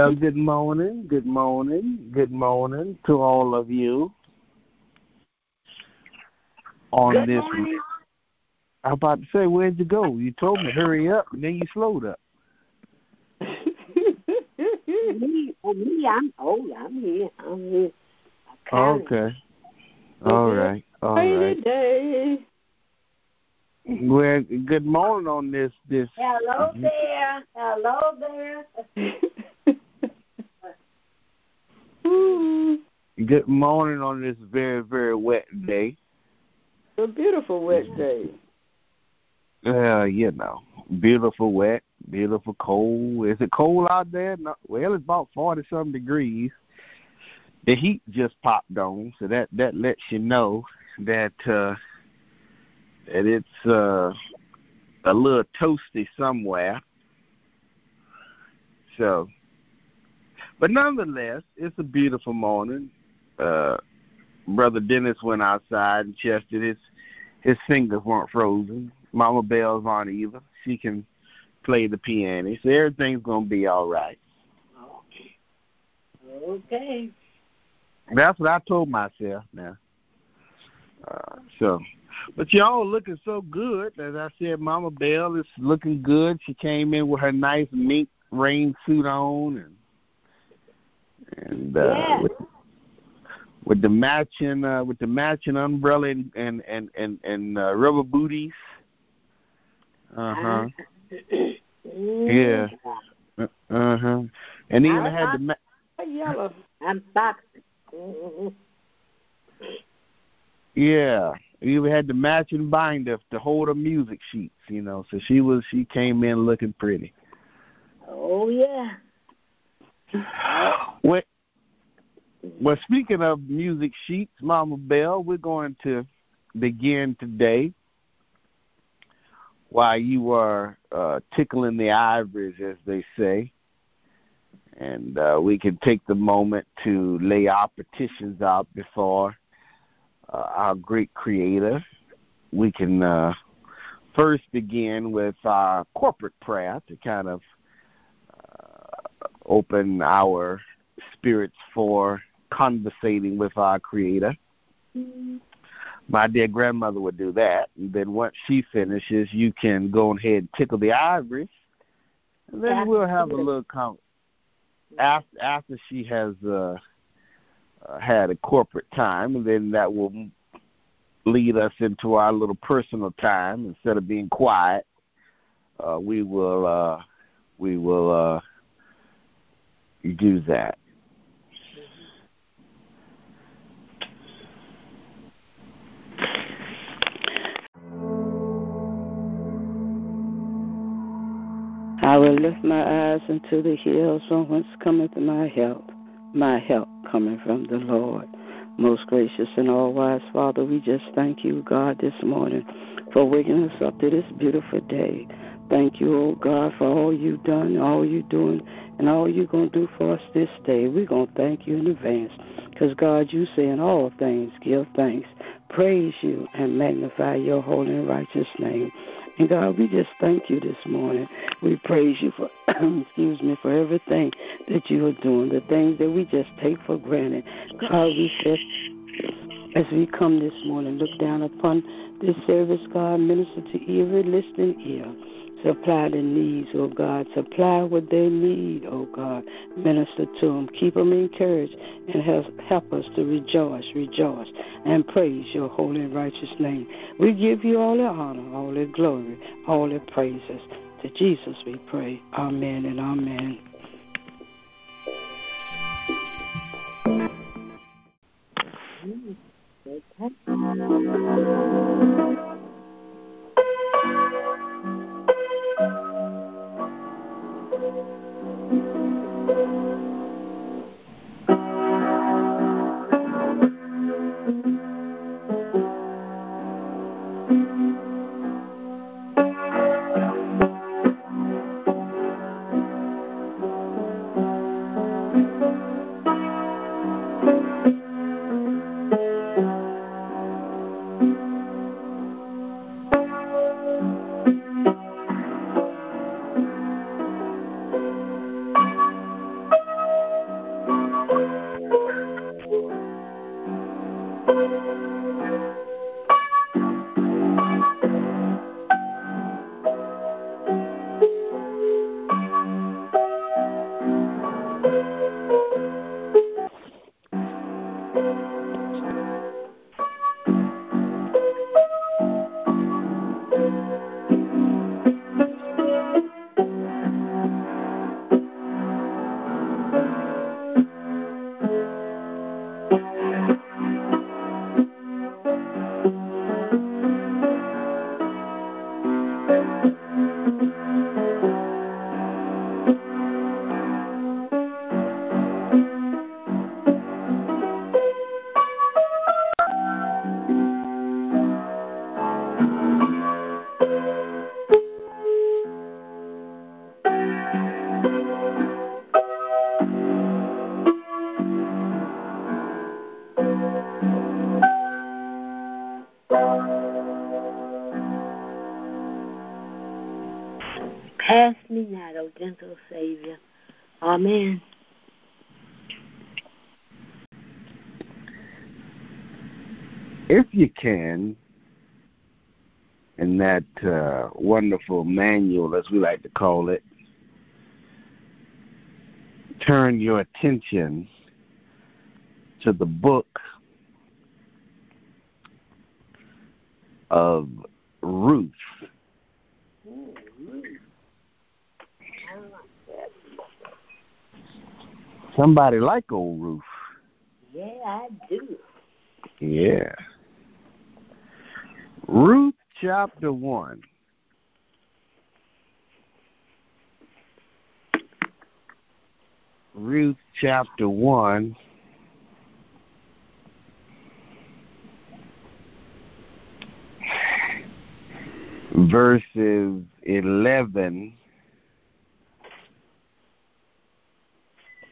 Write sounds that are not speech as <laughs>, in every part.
Well, good morning, good morning, good morning to all of you on Good this. morning. I'm about to say, where'd you go? You told me hurry up, and then you slowed up. <laughs> me, oh, me, I'm oh, I'm here. I'm here. Okay. All right. All right. Day. Well, good morning on this this. Hello mhm. there. Hello there. <laughs> Good morning on this very very wet day. a beautiful wet day. Uh, you know, beautiful wet, beautiful cold. Is it cold out there? No. Well, it's about forty something degrees. The heat just popped on, so that that lets you know that uh that it's uh a little toasty somewhere. So, but nonetheless, it's a beautiful morning. Uh, Brother Dennis went outside and tested his his fingers weren't frozen. Mama Bell's on either. She can play the piano, so everything's gonna be all right. Okay. That's what I told myself now. Uh, so, but y'all looking so good. As I said, Mama Bell is looking good. She came in with her nice mink rain suit on, and and uh, Yeah. with, with the matching uh, with the matching umbrella and and and and, and uh, rubber booties. Uh huh. Yeah. Uh huh. And even I- had the ma- Yellow. I'm boxing. Mhm. Yeah, we even had the matching binder to hold her music sheets, you know. So she was she came in looking pretty. Oh yeah. Well, well, speaking of music sheets, Mama Bell, we're going to begin today while you are uh, tickling the ivories, as they say. And uh, we can take the moment to lay our petitions out before uh, our great Creator. We can uh, first begin with our corporate prayer to kind of open our spirits for conversating with our Creator. My dear grandmother would do that. And then once she finishes, you can go ahead and tickle the ivories. And then we'll have a little con- after after she has uh, uh, had a corporate time, and then that will lead us into our little personal time. Instead of being quiet, uh, we will uh, we will uh, do that. I will lift my eyes unto the hills from whence cometh my help. My help coming from the Lord. Most gracious and all wise Father, we just thank you, God, this morning for waking us up to this beautiful day. Thank you, oh God, for all you've done, all you're doing, and all you're going to do for us this day. We're going to thank you in advance. Because, God, you say in all things, give thanks, praise you, and magnify your holy and righteous name. And God, we just thank you this morning. We praise you for, <clears throat> excuse me, for everything that you are doing, the things that we just take for granted. God, we said, as we come this morning, look down upon this service, God, minister to every listening ear. Supply the needs, O oh God. Supply what they need, O oh God. Minister to them. Keep them encouraged and help, help us to rejoice, rejoice, and praise your holy and righteous name. We give you all the honor, all the glory, all the praises. To Jesus we pray. Amen and amen. Mm, okay. Savior. Amen. If you can, in that uh, wonderful manual, as we like to call it, turn your attention to the book of Ruth. Somebody like old Ruth. Yeah, I do. Yeah. Ruth chapter 1. Ruth chapter 1. Verses 11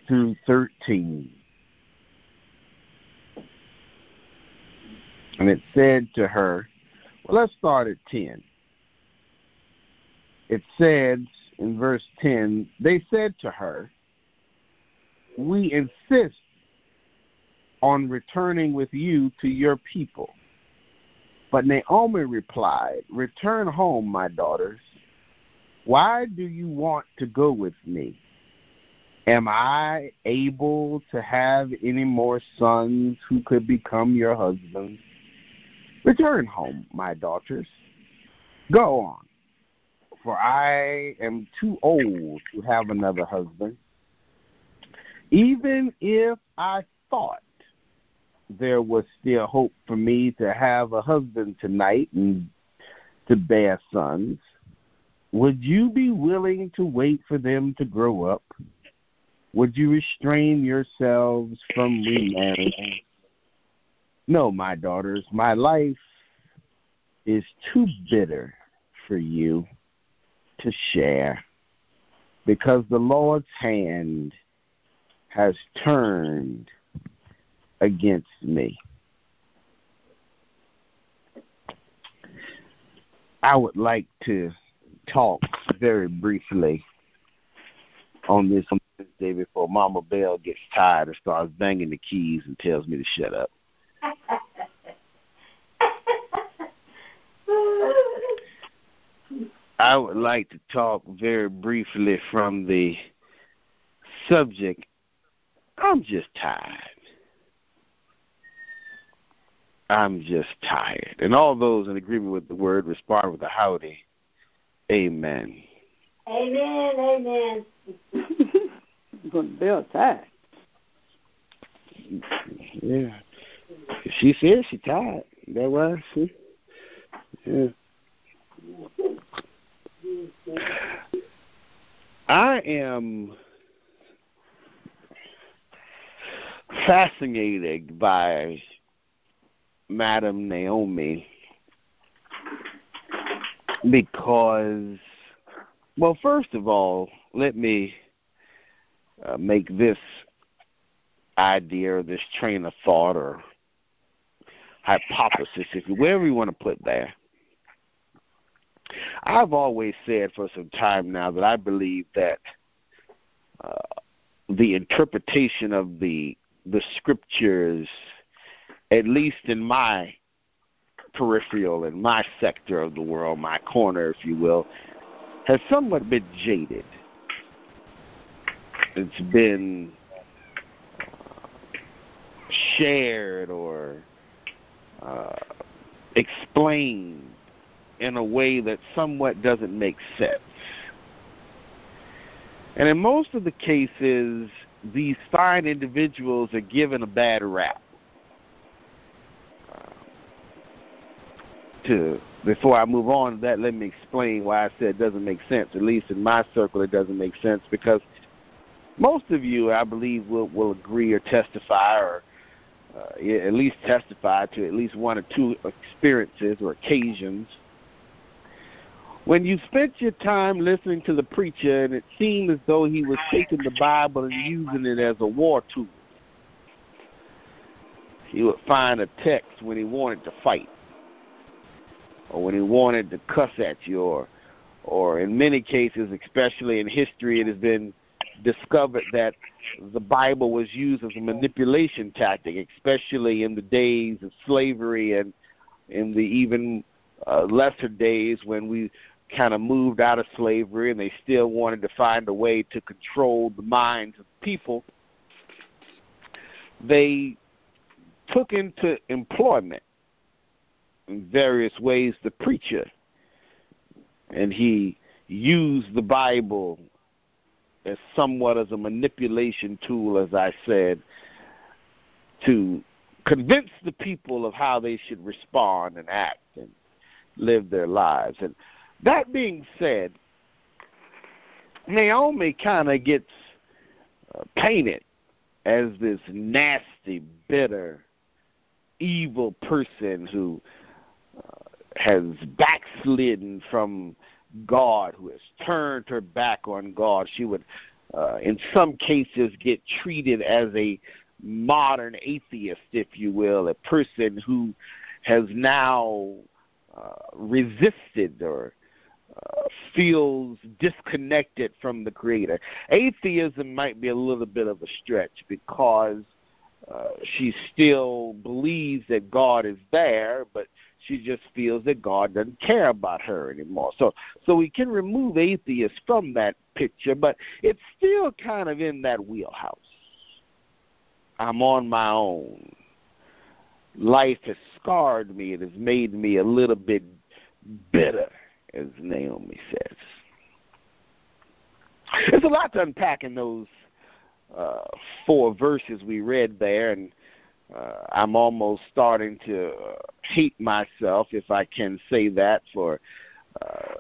through 13. And it said to her, well, let's start at 10. It said in verse 10, they said to her, We insist on returning with you to your people. But Naomi replied, Return home, my daughters. Why do you want to go with me? Am I able to have any more sons who could become your husbands? Return home, my daughters. Go on, for I am too old to have another husband. Even if I thought there was still hope for me to have a husband tonight and to bear sons, would you be willing to wait for them to grow up? Would you restrain yourselves from remarrying? No, my daughters, my life is too bitter for you to share because the Lord's hand has turned against me. I would like to talk very briefly on this Wednesday before Mama Bell gets tired and starts banging the keys and tells me to shut up. I would like to talk very briefly from the subject. I'm just tired. I'm just tired. And all those in agreement with the word respond with a howdy. Amen. Amen, amen. <laughs> Going to Bill tired. Yeah. She said she tired. That was she. Yeah. I am fascinated by Madam Naomi because, well, first of all, let me uh, make this idea or this train of thought or hypothesis, if you wherever you want to put that. I've always said for some time now that I believe that uh, the interpretation of the the scriptures, at least in my peripheral, in my sector of the world, my corner, if you will, has somewhat been jaded. It's been shared or uh, explained in a way that somewhat doesn't make sense. And in most of the cases, these fine individuals are given a bad rap. To before I move on to that, let me explain why I said it doesn't make sense. At least in my circle, it doesn't make sense because most of you, I believe, will will agree or testify or uh, at least testify to at least one or two experiences or occasions when you spent your time listening to the preacher and it seemed as though he was taking the Bible and using it as a war tool. He would find a text when he wanted to fight, or when he wanted to cuss at you, or or in many cases, especially in history, it has been discovered that the Bible was used as a manipulation tactic, especially in the days of slavery and in the even uh, lesser days when we kind of moved out of slavery and they still wanted to find a way to control the minds of people. They took into employment in various ways the preacher, and he used the Bible as somewhat as a manipulation tool, as I said, to convince the people of how they should respond and act and live their lives. And that being said, Naomi kind of gets uh, painted as this nasty, bitter, evil person who uh, has backslidden from God, who has turned her back on God. She would, uh, in some cases, get treated as a modern atheist, if you will, a person who has now uh, resisted or uh, feels disconnected from the Creator. Atheism might be a little bit of a stretch because uh, she still believes that God is there, but she just feels that God doesn't care about her anymore. So, so we can remove atheists from that picture, but it's still kind of in that wheelhouse. I'm on my own. Life has scarred me. It has made me a little bit bitter, as Naomi says. There's a lot to unpack in those uh, four verses we read there, and uh, I'm almost starting to uh, hate myself, if I can say that, for uh,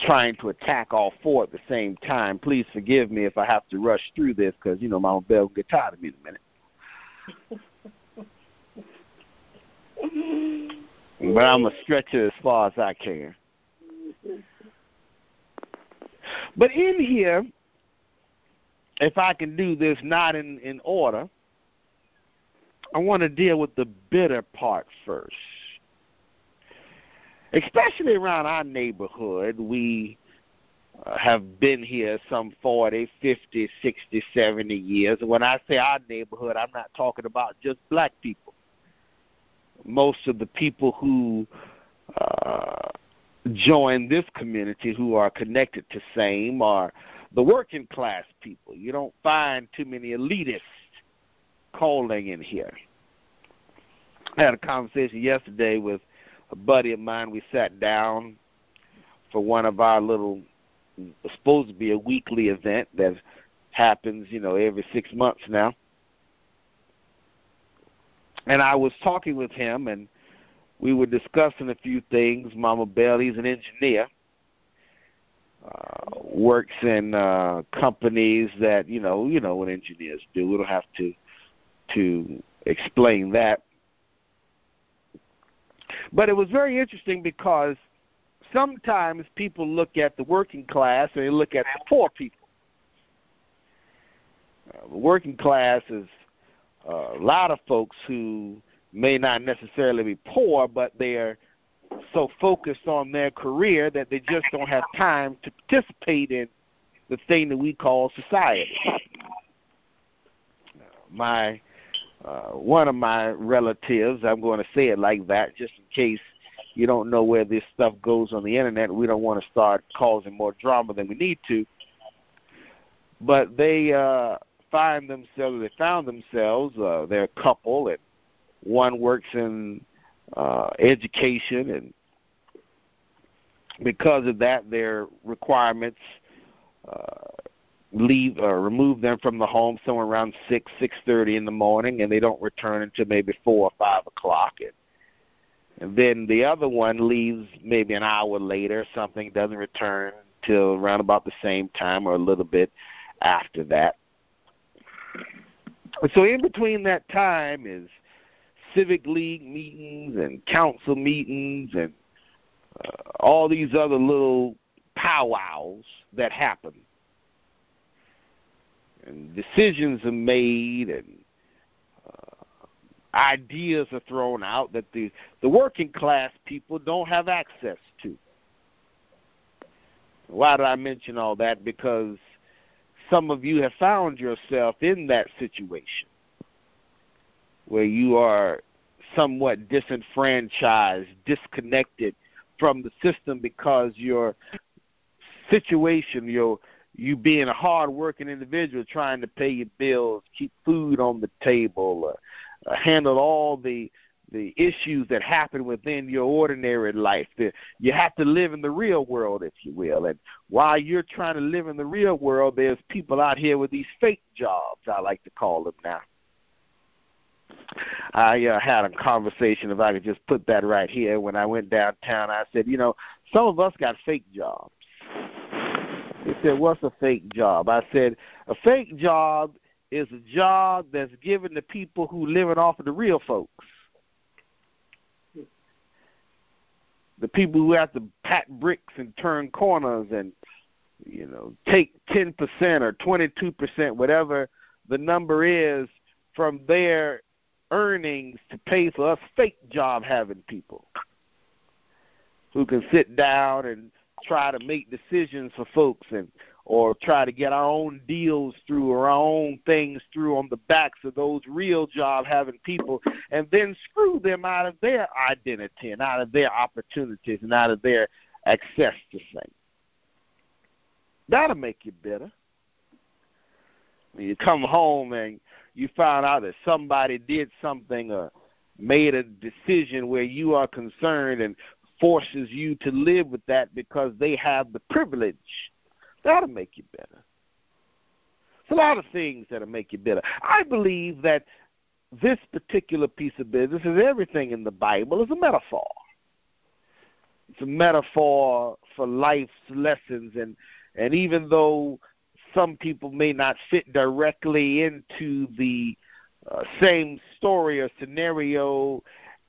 trying to attack all four at the same time. Please forgive me if I have to rush through this because, you know, Mama Bell will get tired of me in a minute. <laughs> but I'm going to stretch it as far as I can. But in here, if I can do this not in, in order, I want to deal with the bitter part first. Especially around our neighborhood, we uh, have been here some 40, 50, 60, 70 years. And when I say our neighborhood, I'm not talking about just black people. Most of the people who uh, join this community who are connected to SAME are the working class people. You don't find too many elitists calling in here. I had a conversation yesterday with a buddy of mine. We sat down for one of our little supposed to be a weekly event that happens, you know, every six months now. And I was talking with him and we were discussing a few things. Mama Bell, he's an engineer uh, works in uh, companies that you know you know what engineers do. We don't have to to explain that. But it was very interesting because sometimes people look at the working class and they look at the poor people. Uh, the working class is a lot of folks who may not necessarily be poor, but they're so focused on their career that they just don't have time to participate in the thing that we call society. My uh, one of my relatives, I'm going to say it like that, just in case you don't know where this stuff goes on the internet. We don't want to start causing more drama than we need to. But they uh, find themselves, they found themselves, uh, they're a couple, and one works in uh, education, and because of that, their requirements uh, leave or uh, remove them from the home somewhere around six six thirty in the morning, and they don't return until maybe four or five o'clock. And, and then the other one leaves maybe an hour later. Something doesn't return till around about the same time or a little bit after that. So in between that time is civic league meetings and council meetings and uh, all these other little powwows that happen. And decisions are made and uh, ideas are thrown out that the, the working class people don't have access to. Why did I mention all that? Because some of you have found yourself in that situation where you are somewhat disenfranchised, disconnected from the system because your situation, your you being a hard working individual trying to pay your bills, keep food on the table, uh, uh, handle all the the issues that happen within your ordinary life. The, you have to live in the real world, if you will. And while you're trying to live in the real world, there's people out here with these fake jobs, I like to call them now. I uh, had a conversation, if I could just put that right here, when I went downtown. I said, you know, some of us got fake jobs. He said, What's a fake job? I said, A fake job is a job that's given to people who living off of the real folks. The people who have to pat bricks and turn corners and you know, take ten percent or twenty two percent, whatever the number is, from their earnings to pay for us fake job having people who can sit down and try to make decisions for folks and or try to get our own deals through or our own things through on the backs of those real job having people and then screw them out of their identity and out of their opportunities and out of their access to things. That'll make you bitter. When you come home and you find out that somebody did something or made a decision where you are concerned and forces you to live with that because they have the privilege. That'll make you better. It's a lot of things that'll make you better. I believe that this particular piece of business is everything in the Bible is a metaphor. It's a metaphor for life's lessons and and even though some people may not fit directly into the uh, same story or scenario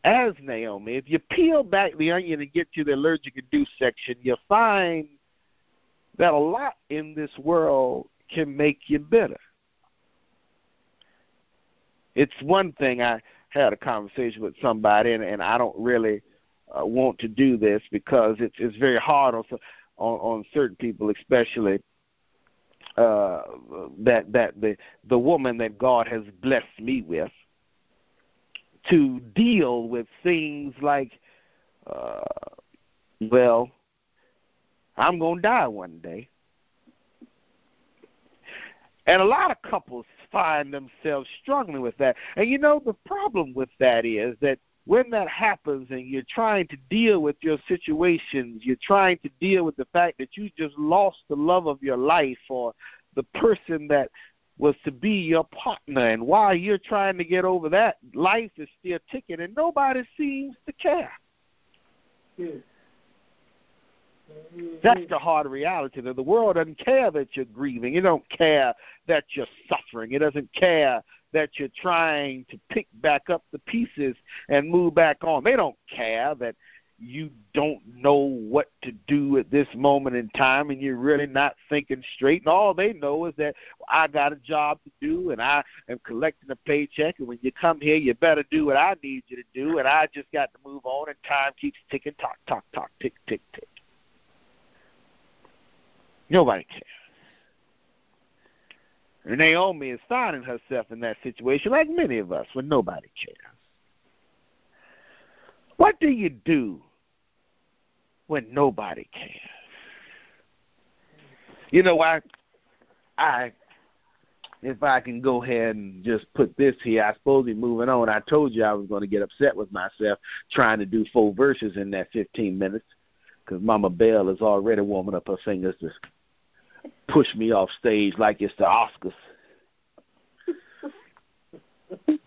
as Naomi, if you peel back the onion and get to the allergic induced section, you'll find that a lot in this world can make you bitter. It's one thing I had a conversation with somebody, and, and I don't really uh, want to do this because it's it's very hard on on, on certain people, especially uh, that that the the woman that God has blessed me with to deal with things like, uh, well, I'm going to die one day. And a lot of couples find themselves struggling with that. And you know, the problem with that is that when that happens and you're trying to deal with your situations, you're trying to deal with the fact that you just lost the love of your life or the person that was to be your partner. And while you're trying to get over that, life is still ticking, and nobody seems to care. That's the hard reality. That the world doesn't care that you're grieving. It don't care that you're suffering. It doesn't care that you're trying to pick back up the pieces and move back on. They don't care that you don't know what to do at this moment in time and you're really not thinking straight and all they know is that I got a job to do and I am collecting a paycheck and when you come here you better do what I need you to do and I just got to move on and time keeps ticking tock tock tock tick tick tick. Nobody cares. And Naomi is finding herself in that situation like many of us when nobody cares. What do you do when nobody cares. You know, I, I, if I can go ahead and just put this here, I suppose be moving on. I told you I was going to get upset with myself trying to do four verses in that 15 minutes because Mama Bell is already warming up her fingers to push me off stage like it's the Oscars. <laughs>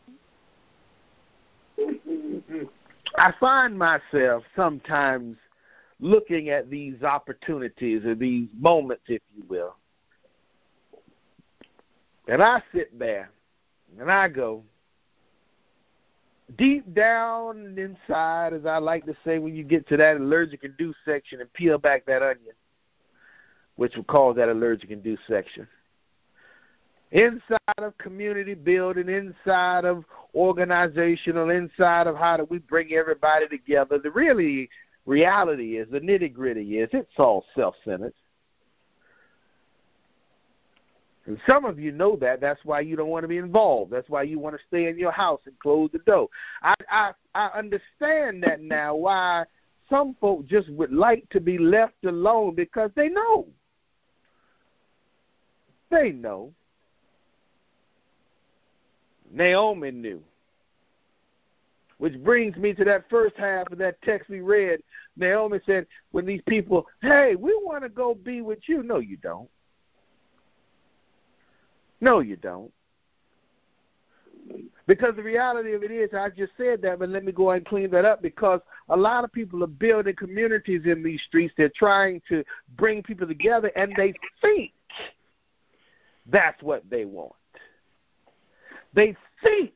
I find myself sometimes looking at these opportunities or these moments, if you will. And I sit there and I go, deep down inside, as I like to say, when you get to that allergic induced section and peel back that onion, which we call that allergic induced section. Inside of community building, inside of organizational, inside of how do we bring everybody together, the really reality is, the nitty gritty is, it's all self centered. And some of you know that. That's why you don't want to be involved. That's why you want to stay in your house and close the door. I I, I understand that now. Why some folk just would like to be left alone because they know. They know. Naomi knew. Which brings me to that first half of that text we read. Naomi said, when these people, hey, we want to go be with you. No, you don't. No, you don't. Because the reality of it is, I just said that, but let me go and clean that up because a lot of people are building communities in these streets. They're trying to bring people together, and they think that's what they want. They think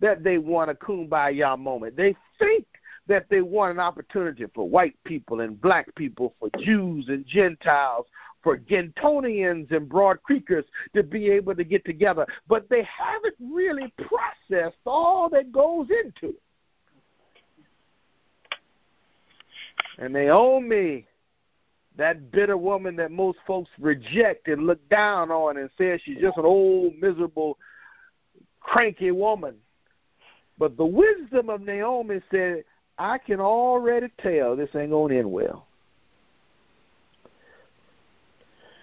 that they want a kumbaya moment. They think that they want an opportunity for white people and black people, for Jews and Gentiles, for Gentonians and Broad Creekers to be able to get together. But they haven't really processed all that goes into it. And Naomi that bitter woman that most folks reject and look down on and say she's just an old, miserable, cranky woman. But the wisdom of Naomi said, I can already tell this ain't going to end well.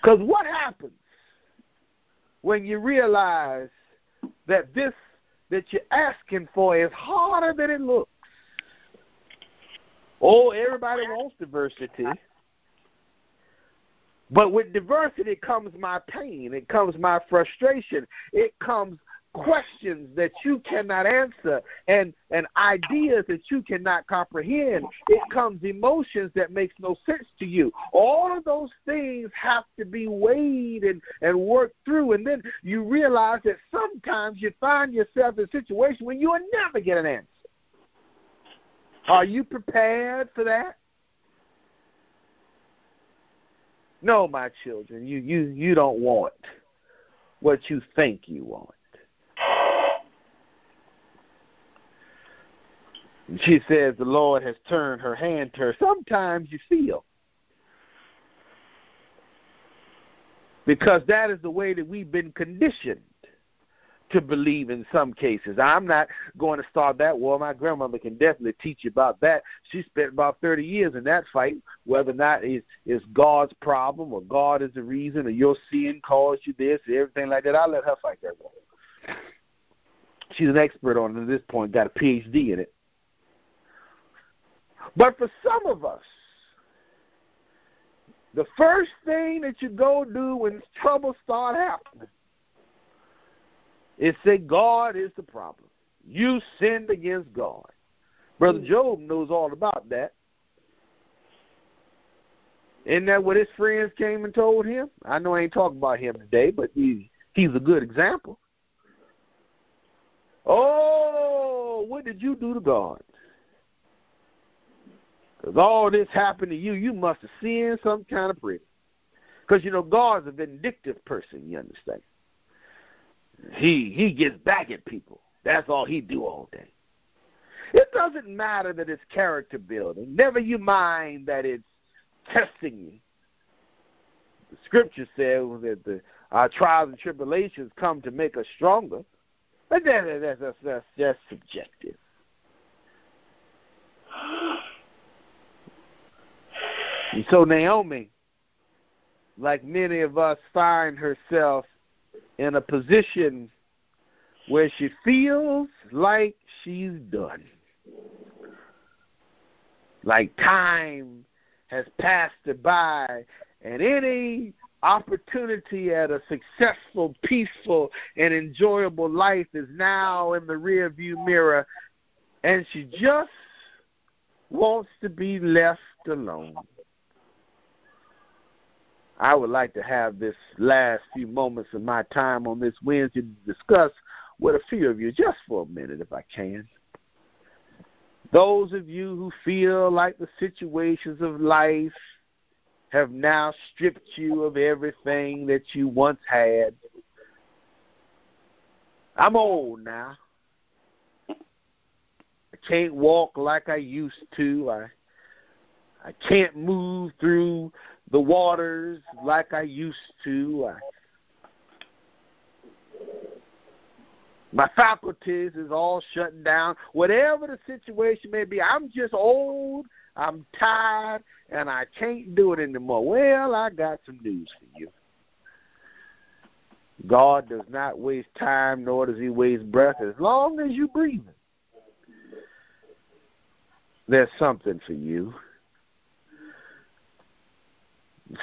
Because what happens when you realize that this that you're asking for is harder than it looks? Oh, everybody wants diversity. But with diversity comes my pain, it comes my frustration, it comes questions that you cannot answer and and ideas that you cannot comprehend. It comes emotions that makes no sense to you. All of those things have to be weighed and and worked through. And then you realize that sometimes you find yourself in a situation where you will never get an answer. Are you prepared for that? No my children you you you don't want what you think you want And she says the Lord has turned her hand to her. Sometimes you feel. Because that is the way that we've been conditioned to believe in some cases. I'm not going to start that war. My grandmother can definitely teach you about that. She spent about 30 years in that fight, whether or not it's, it's God's problem or God is the reason or your sin caused you this, or everything like that. I let her fight that war. She's an expert on it at this point, got a PhD in it. But for some of us, the first thing that you go do when trouble start happening is say God is the problem. You sinned against God. Brother mm. Job knows all about that. Isn't that what his friends came and told him? I know I ain't talking about him today, but he, he's a good example. Oh, what did you do to God? Because all this happened to you, you must have seen some kind of prayer. Because you know God's a vindictive person. You understand? He he gets back at people. That's all he do all day. It doesn't matter that it's character building. Never you mind that it's testing you. The scripture says that the our trials and tribulations come to make us stronger. But that, that's, that's, that's just subjective. And so Naomi, like many of us, find herself in a position where she feels like she's done. Like time has passed her by, and any opportunity at a successful, peaceful, and enjoyable life is now in the rearview mirror, and she just wants to be left alone. I would like to have this last few moments of my time on this Wednesday to discuss with a few of you just for a minute, if I can. Those of you who feel like the situations of life have now stripped you of everything that you once had. I'm old now. I can't walk like I used to. I I can't move through the waters like I used to. I My faculties is all shutting down. Whatever the situation may be, I'm just old, I'm tired, and I can't do it anymore. Well, I got some news for you. God does not waste time, nor does He waste breath. As long as you're breathing, there's something for you.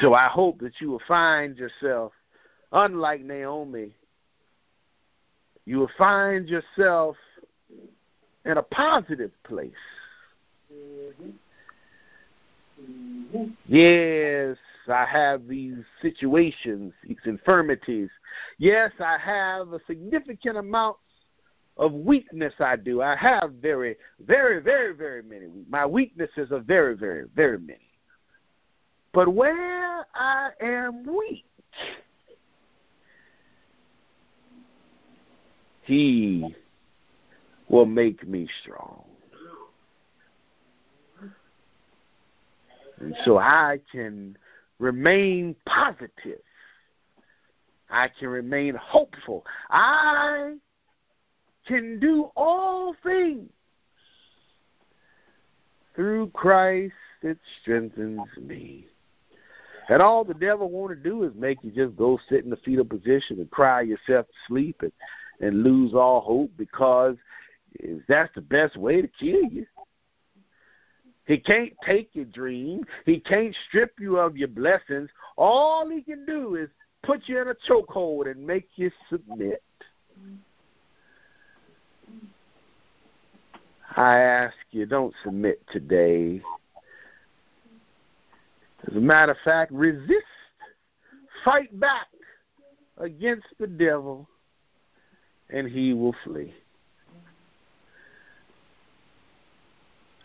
So I hope that you will find yourself, unlike Naomi, you will find yourself in a positive place. Yes, I have these situations, these infirmities. Yes, I have a significant amount of weakness I do. I have very, very, very, very many. My weaknesses are very, very, very many. But where I am weak, He will make me strong. And so I can remain positive. I can remain hopeful. I can do all things through Christ that strengthens me. And all the devil want to do is make you just go sit in the fetal position and cry yourself to sleep and, and lose all hope because that's the best way to kill you. He can't take your dream. He can't strip you of your blessings. All he can do is put you in a chokehold and make you submit. I ask you, don't submit today. As a matter of fact, resist, fight back against the devil, and he will flee.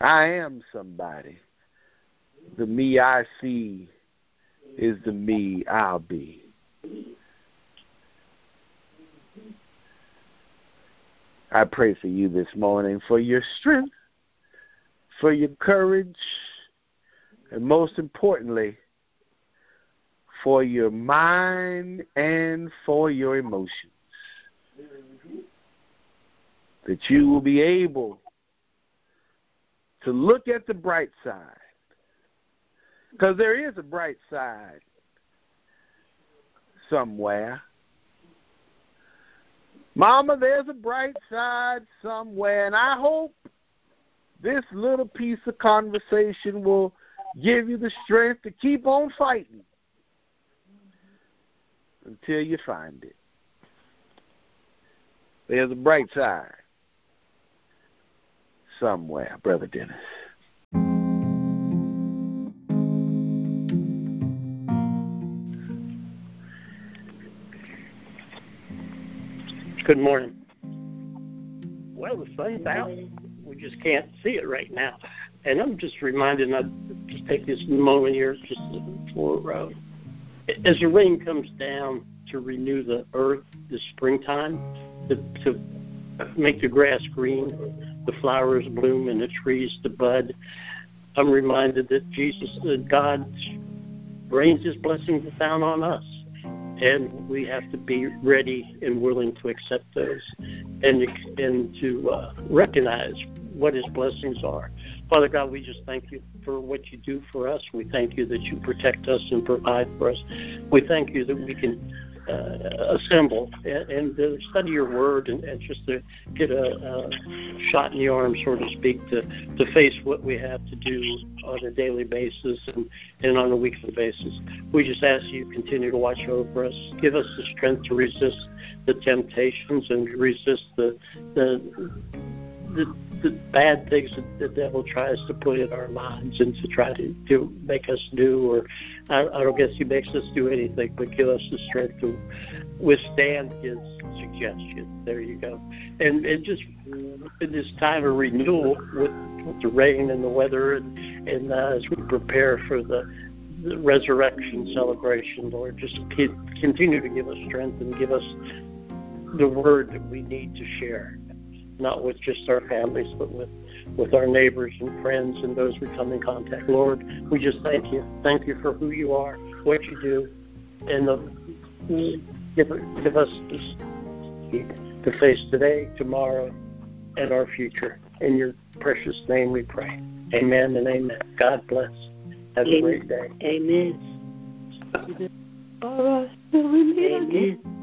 I am somebody. The me I see is the me I'll be. I pray for you this morning for your strength, for your courage, and most importantly, for your mind and for your emotions. That you will be able to look at the bright side. Because there is a bright side somewhere. Mama, there's a bright side somewhere, and I hope this little piece of conversation will give you the strength to keep on fighting until you find it. There's a bright side somewhere, Brother Dennis. Good morning. Well, the sun's out. We just can't see it right now. And I'm just reminded, I'll just take this moment here just for, uh, as the rain comes down to renew the earth this springtime, to, to make the grass green, the flowers bloom and the trees to bud. I'm reminded that Jesus, that God rains His blessings down on us, and we have to be ready and willing to accept those, and and to uh, recognize what His blessings are. Father God, we just thank you for what you do for us. We thank you that you protect us and provide for us. We thank you that we can uh, assemble and, and uh, study your word and, and just to get a, a shot in the arm, so to speak, to, to face what we have to do on a daily basis and, and on a weekly basis. We just ask you continue to watch over us, give us the strength to resist the temptations and resist the the the the bad things that the devil tries to put in our minds and to try to do make us do or I, I don't guess he makes us do anything but give us the strength to withstand his suggestion. There you go. And and just in this time of renewal with, with the rain and the weather and and uh, as we prepare for the the resurrection celebration, Lord, just continue to give us strength and give us the word that we need to share not with just our families, but with, with our neighbors and friends and those we come in contact. Lord, we just thank you. Thank you for who you are, what you do, and the, give, give us need to face today, tomorrow, and our future. In your precious name we pray. Amen and amen. God bless. Have a great day. Amen. All right. Till we meet again. Amen.